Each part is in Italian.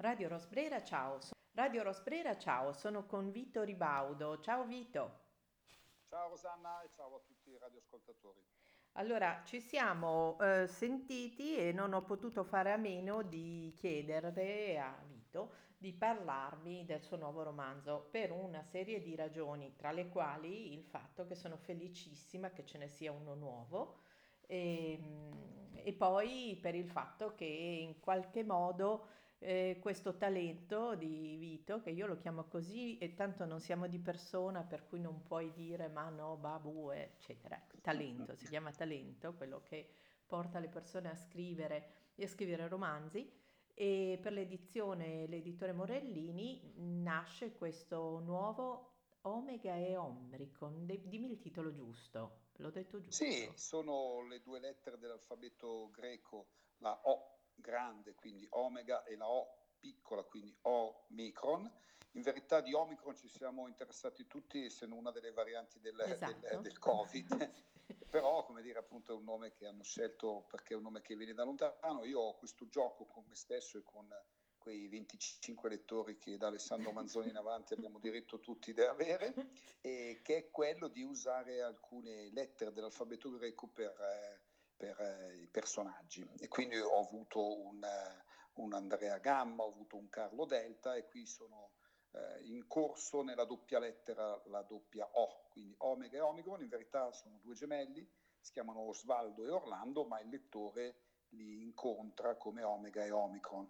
Radio Rosbrera, ciao. Radio Rosbrera, ciao, sono con Vito Ribaudo. Ciao Vito. Ciao Rosanna e ciao a tutti i radioascoltatori. Allora, ci siamo eh, sentiti e non ho potuto fare a meno di chiederle a Vito di parlarmi del suo nuovo romanzo per una serie di ragioni, tra le quali il fatto che sono felicissima che ce ne sia uno nuovo e, ehm, e poi per il fatto che in qualche modo eh, questo talento di Vito, che io lo chiamo così e tanto non siamo di persona per cui non puoi dire ma no, babu, eccetera. Talento, si chiama talento, quello che porta le persone a scrivere e a scrivere romanzi e per l'edizione l'editore Morellini nasce questo nuovo Omega e Omricon. Dimmi il titolo giusto, l'ho detto giusto. Sì, sono le due lettere dell'alfabeto greco, la O grande, quindi omega, e la O piccola, quindi Omicron. In verità di Omicron ci siamo interessati tutti, essendo una delle varianti del, esatto. del, del Covid, però come dire appunto è un nome che hanno scelto perché è un nome che viene da lontano. Io ho questo gioco con me stesso e con quei 25 lettori che da Alessandro Manzoni in avanti abbiamo diritto tutti di avere, e che è quello di usare alcune lettere dell'alfabeto greco per... Eh, per eh, i personaggi e quindi ho avuto un, eh, un, Andrea Gamma, ho avuto un Carlo Delta e qui sono eh, in corso nella doppia lettera la doppia O, quindi Omega e Omicron, in verità sono due gemelli, si chiamano Osvaldo e Orlando, ma il lettore li incontra come Omega e Omicron.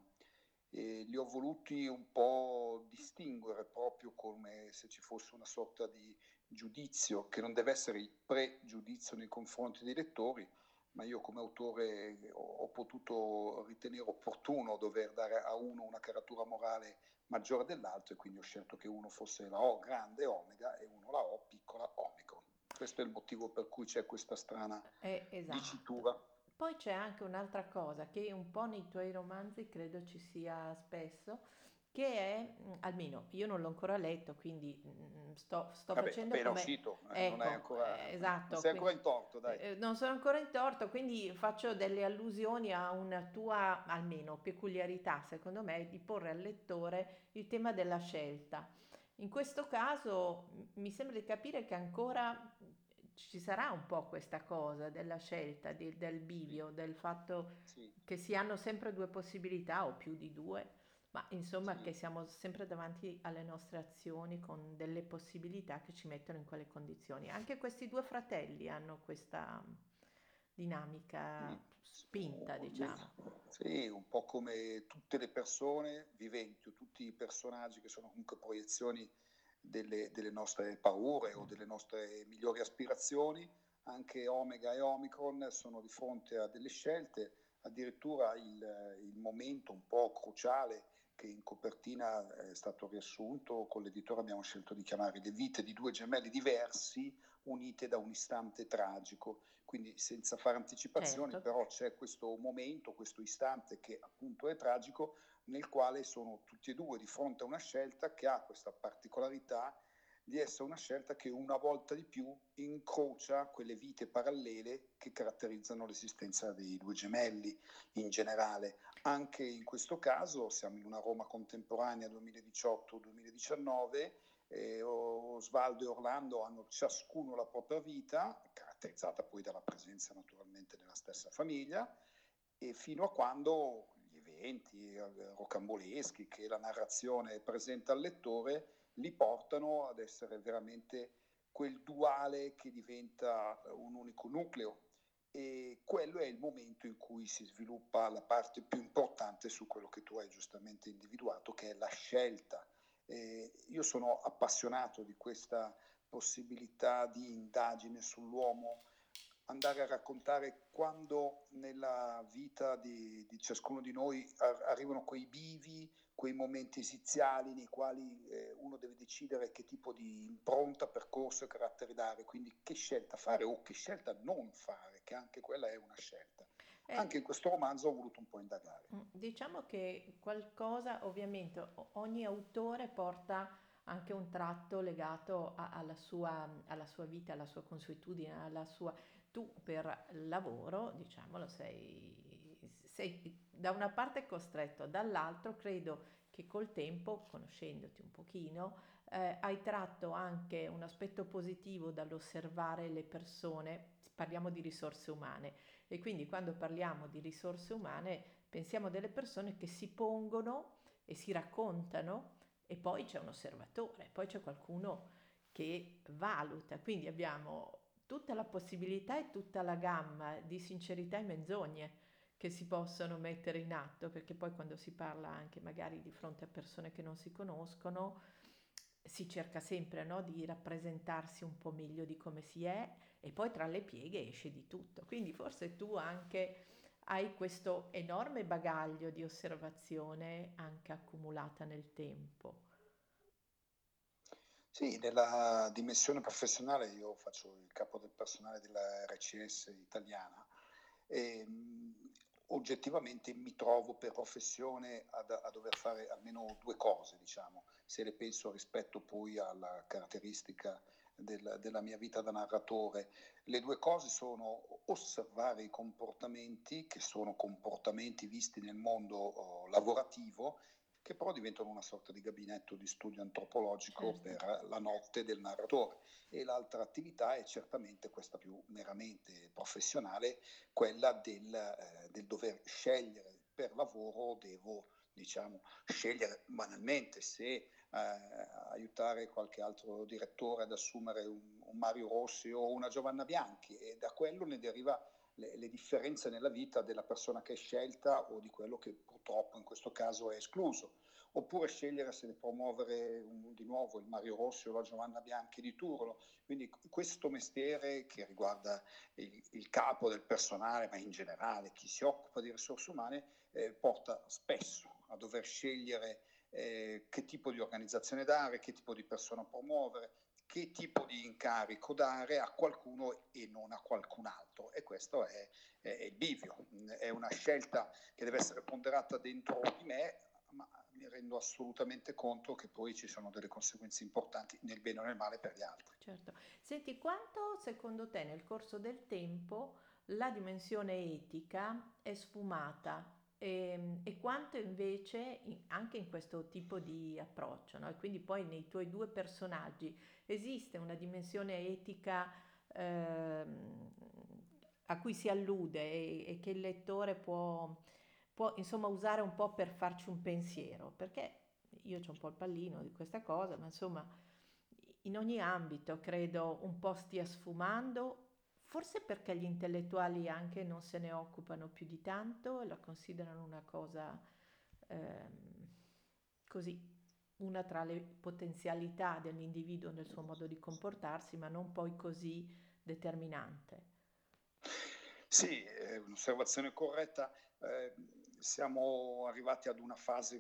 E li ho voluti un po' distinguere proprio come se ci fosse una sorta di giudizio che non deve essere il pregiudizio nei confronti dei lettori, ma io come autore ho, potuto ritenere opportuno dover dare a uno una caratura morale maggiore dell'altro e quindi ho scelto che uno fosse la O grande Omega e uno la O piccola Omicron. Questo è il motivo per cui c'è questa strana eh, esatto. dicitura. Poi c'è anche un'altra cosa che un po' nei tuoi romanzi credo ci sia spesso, che è, mm, almeno io non l'ho ancora letto, quindi mm, sto, sto Vabbè, facendo appena come... uscito, ecco, non, è ancora, eh, esatto, non sei ancora in torto, dai. Eh, non sono ancora in torto, quindi faccio delle allusioni a una tua, almeno, peculiarità, secondo me, di porre al lettore il tema della scelta. In questo caso mi sembra di capire che ancora ci sarà un po' questa cosa della scelta, di, del bivio, del fatto sì. che si hanno sempre due possibilità o più di due ma insomma sì. che siamo sempre davanti alle nostre azioni con delle possibilità che ci mettono in quelle condizioni. Anche questi due fratelli hanno questa dinamica spinta, diciamo. Sì, un po' come tutte le persone viventi o tutti i personaggi che sono comunque proiezioni delle, delle nostre paure o delle nostre migliori aspirazioni, anche Omega e Omicron sono di fronte a delle scelte, addirittura il, il momento un po' cruciale che in copertina è stato riassunto, con l'editore abbiamo scelto di chiamare Le vite di due gemelli diversi unite da un istante tragico, quindi senza fare anticipazioni, certo. però c'è questo momento, questo istante che appunto è tragico, nel quale sono tutti e due di fronte a una scelta che ha questa particolarità di essere una scelta che una volta di più incrocia quelle vite parallele che caratterizzano l'esistenza dei due gemelli in generale. Anche in questo caso siamo in una Roma contemporanea 2018-2019, eh, Osvaldo e Orlando hanno ciascuno la propria vita, caratterizzata poi dalla presenza naturalmente della stessa famiglia, e fino a quando gli eventi rocamboleschi che la narrazione presenta al lettore li portano ad essere veramente quel duale che diventa un unico nucleo e quello è il momento in cui si sviluppa la parte più importante su quello che tu hai giustamente individuato, che è la scelta. Eh, io sono appassionato di questa possibilità di indagine sull'uomo, andare a raccontare quando nella vita di, di ciascuno di noi arrivano quei bivi, quei momenti esiziali nei quali eh, uno deve decidere che tipo di impronta, percorso e carattere dare, quindi che scelta fare o che scelta non fare, che anche quella è una scelta. Eh, anche in questo romanzo ho voluto un po' indagare. Mm, diciamo che qualcosa, ovviamente, ogni autore porta anche un tratto legato a, alla, sua, alla, sua, vita, alla sua consuetudine, alla sua... Tu per lavoro, diciamolo, sei, sei da una parte costretto, dall'altro credo che col tempo, conoscendoti un pochino, eh, hai tratto anche un aspetto positivo dall'osservare le persone, parliamo di risorse umane. E quindi quando parliamo di risorse umane pensiamo delle persone che si pongono e si raccontano e poi c'è un osservatore, poi c'è qualcuno che valuta, quindi abbiamo tutta la possibilità e tutta la gamma di sincerità e menzogne che si possono mettere in atto, perché poi quando si parla anche magari di fronte a persone che non si conoscono, si cerca sempre no, di rappresentarsi un po' meglio di come si è e poi tra le pieghe esce di tutto. Quindi forse tu anche hai questo enorme bagaglio di osservazione anche accumulata nel tempo. Sì, nella dimensione professionale io faccio il capo del personale della RCS italiana e oggettivamente mi trovo per professione a, a, dover fare almeno due cose, diciamo, se le penso rispetto poi alla caratteristica del, della mia vita da narratore. Le due cose sono osservare i comportamenti, che sono comportamenti visti nel mondo oh, lavorativo, che però diventano una sorta di gabinetto di studio antropologico certo. per la notte del narratore. E l'altra attività è certamente questa più meramente professionale, quella del, eh, del dover scegliere per lavoro, devo diciamo, scegliere banalmente se eh, aiutare qualche altro direttore ad assumere un, un, Mario Rossi o una Giovanna Bianchi e da quello ne deriva le, le, differenze nella vita della persona che è scelta o di quello che purtroppo in questo caso è escluso. Oppure scegliere se ne promuovere un, di nuovo il Mario Rossi o la Giovanna Bianchi di turno. Quindi questo mestiere che riguarda il, il capo del personale, ma in generale chi si occupa di risorse umane, eh, porta spesso a dover scegliere eh, che tipo di organizzazione dare, che tipo di persona promuovere, che tipo di incarico dare a qualcuno e non a qualcun altro. E questo è, è, è il bivio, è una scelta che deve essere ponderata dentro di me, ma mi rendo assolutamente conto che poi ci sono delle conseguenze importanti nel bene o nel male per gli altri. Certo. Senti, quanto secondo te nel corso del tempo la dimensione etica è sfumata e, ehm, e quanto invece in, anche in questo tipo di approccio, no? e quindi poi nei tuoi due personaggi esiste una dimensione etica ehm, a cui si allude e, e che il lettore può, può insomma usare un po' per farci un pensiero, perché io ho un po' il pallino di questa cosa, ma insomma in ogni ambito credo un po' stia sfumando Forse perché gli intellettuali anche non se ne occupano più di tanto, la considerano una cosa ehm, così, una tra le potenzialità dell'individuo nel suo modo di comportarsi, ma non poi così determinante. Sì, è un'osservazione corretta. Eh, siamo arrivati ad una fase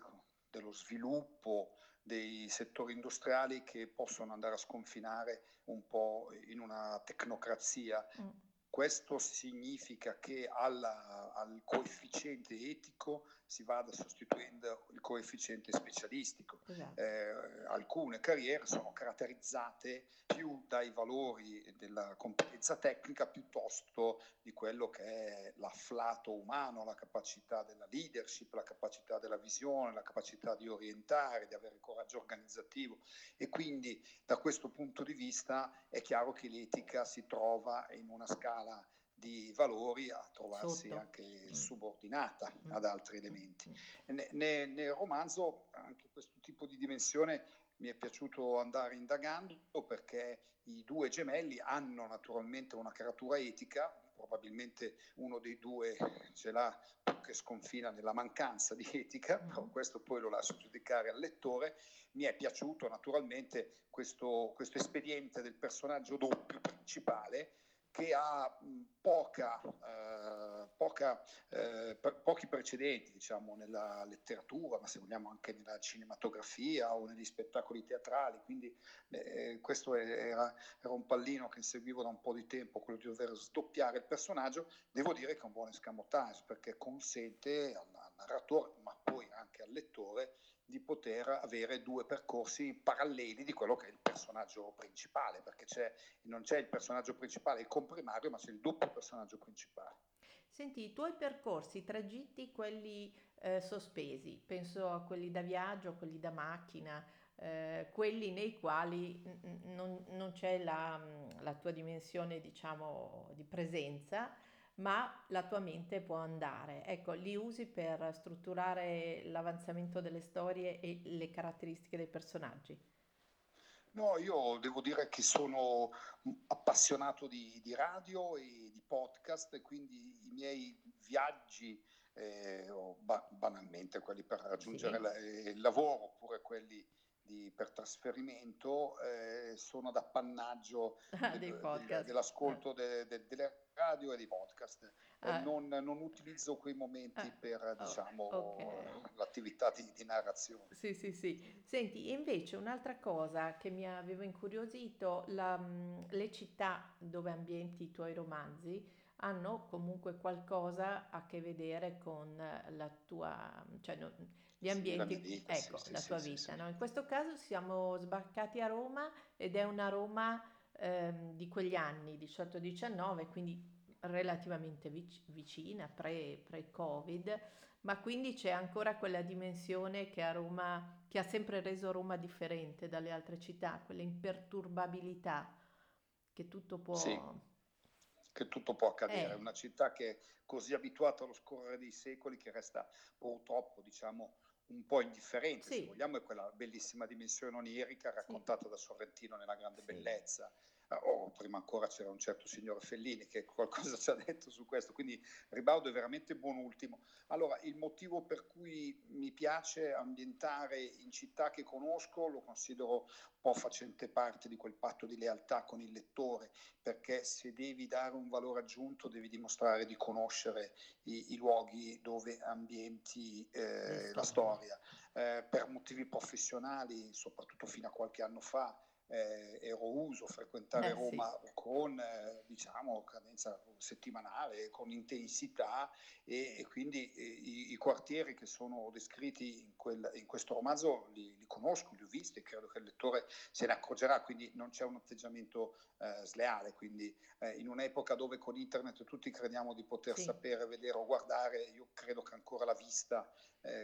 dello sviluppo dei settori industriali che possono andare a sconfinare un po' in una tecnocrazia. Mm. Questo significa che alla, al coefficiente etico si vada sostituendo il coefficiente specialistico. Esatto. Eh, alcune carriere sono caratterizzate più dai valori della competenza tecnica piuttosto di quello che è l'afflato umano, la capacità della leadership, la capacità della visione, la capacità di orientare, di avere coraggio organizzativo e quindi da questo punto di vista è chiaro che l'etica si trova in una scala di valori a trovarsi Sotto. anche mm. subordinata mm. ad altri elementi. Mm. Ne, nel romanzo anche questo tipo di dimensione mi è piaciuto andare indagando perché i due gemelli hanno naturalmente una caratura etica, probabilmente uno dei due ce l'ha che sconfina nella mancanza di etica, però questo poi lo lascio giudicare al lettore. Mi è piaciuto naturalmente questo, questo espediente del personaggio doppio principale che ha poca, eh, poca, eh, pochi precedenti diciamo, nella letteratura, ma se vogliamo anche nella cinematografia o negli spettacoli teatrali, quindi eh, questo era, era, un pallino che seguivo da un po' di tempo, quello di dover sdoppiare il personaggio, devo dire che è un buon escamotage perché consente al, al narratore, ma poi anche al lettore, di poter avere due percorsi paralleli di quello che è il personaggio principale, perché c'è, non c'è il personaggio principale, il comprimario, ma c'è il doppio personaggio principale. Senti, i tuoi percorsi, i tragitti, quelli eh, sospesi, penso a quelli da viaggio, quelli da macchina, eh, quelli nei quali non, non c'è la, la tua dimensione, diciamo, di presenza, ma la tua mente può andare. Ecco, li usi per strutturare l'avanzamento delle storie e le caratteristiche dei personaggi. No, io devo dire che sono appassionato di, di radio e di podcast, e quindi i miei viaggi, eh, ba- banalmente quelli per raggiungere sì. la, eh, il lavoro oppure quelli di, per trasferimento, eh, sono d'appannaggio del, del, dell'ascolto de, de, delle radio e dei podcast. Ah. Non, non, utilizzo quei momenti ah. per oh, diciamo, okay. l'attività di, di, narrazione. Sì, sì, sì. Senti, invece un'altra cosa che mi aveva incuriosito, la, mm, le città dove ambienti i tuoi romanzi hanno comunque qualcosa a che vedere con la tua, cioè no, gli ambienti, sì, vita, ecco, sì, la sì, tua vita. No? In questo caso siamo sbarcati a Roma ed è una Roma ehm, di quegli anni, 18-19, quindi relativamente vic- vicina, pre- pre-Covid, ma quindi c'è ancora quella dimensione che a Roma, che ha sempre reso Roma differente dalle altre città, quella imperturbabilità che tutto può... Sì che tutto può accadere, è una città che è così abituata allo scorrere dei secoli che resta purtroppo, diciamo, un po' indifferente, sì. se vogliamo, è quella bellissima dimensione onirica raccontata sì. da Sorrentino nella grande sì. bellezza oh, prima ancora c'era un certo signor Fellini che qualcosa ci ha detto su questo, quindi Ribaudo è veramente buon ultimo. Allora, il motivo per cui mi piace ambientare in città che conosco lo considero un po' facente parte di quel patto di lealtà con il lettore, perché se devi dare un valore aggiunto devi dimostrare di conoscere i, i luoghi dove ambienti eh, la storia. Eh, per motivi professionali, soprattutto fino a qualche anno fa, eh, ero uso frequentare eh, Roma sì. con eh, diciamo cadenza settimanale, con intensità e, e quindi eh, i, i, quartieri che sono descritti in, quel, in questo romanzo li, li, conosco, li ho visti e credo che il lettore se ne accorgerà, quindi non c'è un atteggiamento eh, sleale, quindi eh, in un'epoca dove con internet tutti crediamo di poter sì. sapere, vedere o guardare, io credo che ancora la vista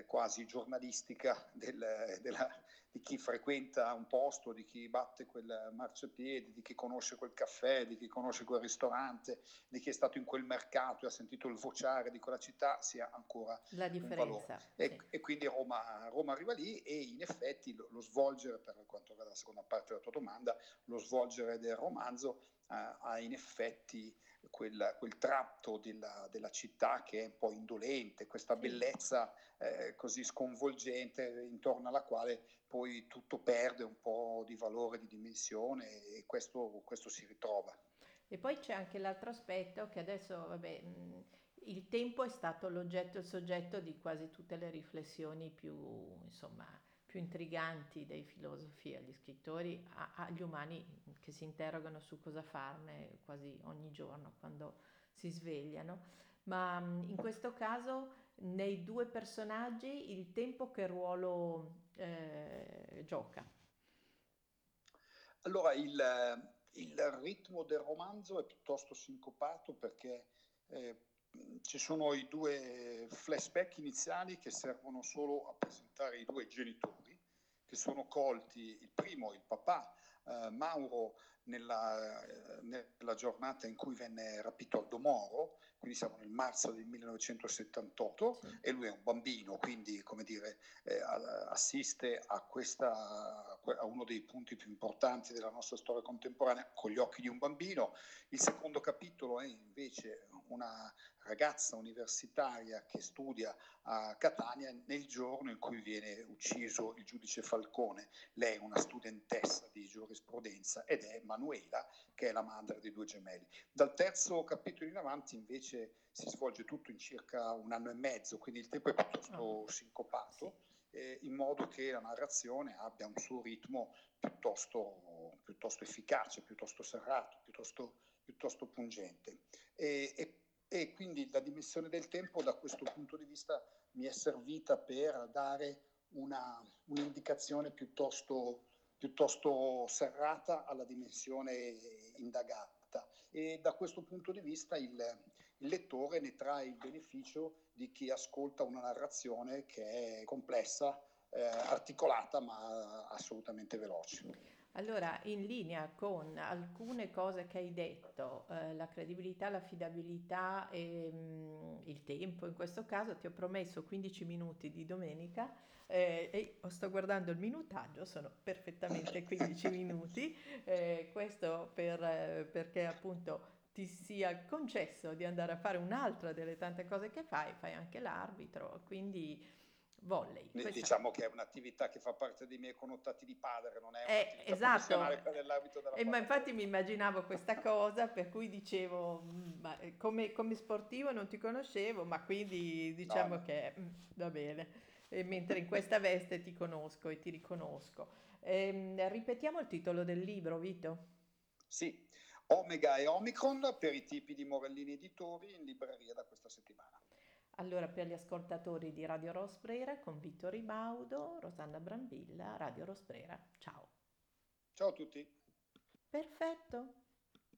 quasi giornalistica del, della di chi frequenta un posto, di chi batte quel marciapiede, di chi conosce quel caffè, di chi conosce quel ristorante, di chi è stato in quel mercato e ha sentito il vociare di quella città sia ancora la differenza. Sì. E, e, quindi Roma, Roma, arriva lì e in effetti lo, lo, svolgere, per quanto riguarda la seconda parte della tua domanda, lo svolgere del romanzo eh, ha in effetti quel, quel tratto della, della, città che è un po' indolente, questa bellezza eh, così sconvolgente intorno alla quale poi tutto perde un po' di valore, di dimensione e questo, questo si ritrova. E poi c'è anche l'altro aspetto che adesso, vabbè, il tempo è stato l'oggetto e il soggetto di quasi tutte le riflessioni più, insomma, più intriganti dei filosofi agli scrittori, a, agli umani che si interrogano su cosa farne quasi ogni giorno quando si svegliano. Ma in questo caso, nei due personaggi, il tempo che ruolo eh, gioca? Allora, il, il, ritmo del romanzo è piuttosto sincopato perché eh, ci sono i due flashback iniziali che servono solo a presentare i due genitori che sono colti, il primo, il papà, eh, Mauro, nella, eh, nella, giornata in cui venne rapito Aldo Moro, quindi siamo nel marzo del 1978 sì. e lui è un bambino, quindi come dire, eh, assiste a, questa, a uno dei punti più importanti della nostra storia contemporanea con gli occhi di un bambino. Il secondo capitolo è invece una ragazza universitaria che studia a Catania nel giorno in cui viene ucciso il giudice Falcone. Lei è una studentessa di giurisprudenza ed è Manuela, che è la madre dei due gemelli. Dal terzo capitolo in avanti invece si svolge tutto in circa un anno e mezzo, quindi il tempo è piuttosto ah. sincopato, eh, in modo che la narrazione abbia un suo ritmo piuttosto, piuttosto efficace, piuttosto serrato, piuttosto, piuttosto pungente. E, e e quindi la dimensione del tempo da questo punto di vista mi è servita per dare una, un'indicazione piuttosto, piuttosto serrata alla dimensione indagata e da questo punto di vista il, il lettore ne trae il beneficio di chi ascolta una narrazione che è complessa, eh, articolata ma assolutamente veloce. Allora, in linea con alcune cose che hai detto, eh, la credibilità, l'affidabilità e mh, mm, il tempo, in questo caso ti ho promesso 15 minuti di domenica eh, e sto guardando il minutaggio, sono perfettamente 15 minuti, eh, questo per, eh, perché appunto ti sia concesso di andare a fare un'altra delle tante cose che fai, fai anche l'arbitro, quindi volley. Questa... Diciamo che è un'attività che fa parte dei miei connotati di padre, non è eh, esatto. dell'arbitro della e ma infatti mi immaginavo questa cosa, per cui dicevo, mm, ma eh, come, come, sportivo non ti conoscevo, ma quindi diciamo no. che mh, mm, va bene. E mentre in questa veste ti conosco e ti riconosco. Ehm, ripetiamo il titolo del libro, Vito? Sì, Omega e Omicron per i tipi di Morellini Editori in libreria da questa settimana. Allora, per gli ascoltatori di Radio Rosbrera, con Vittorio Baudo, Rosanna Brambilla, Radio Rosbrera. Ciao. Ciao a tutti. Perfetto.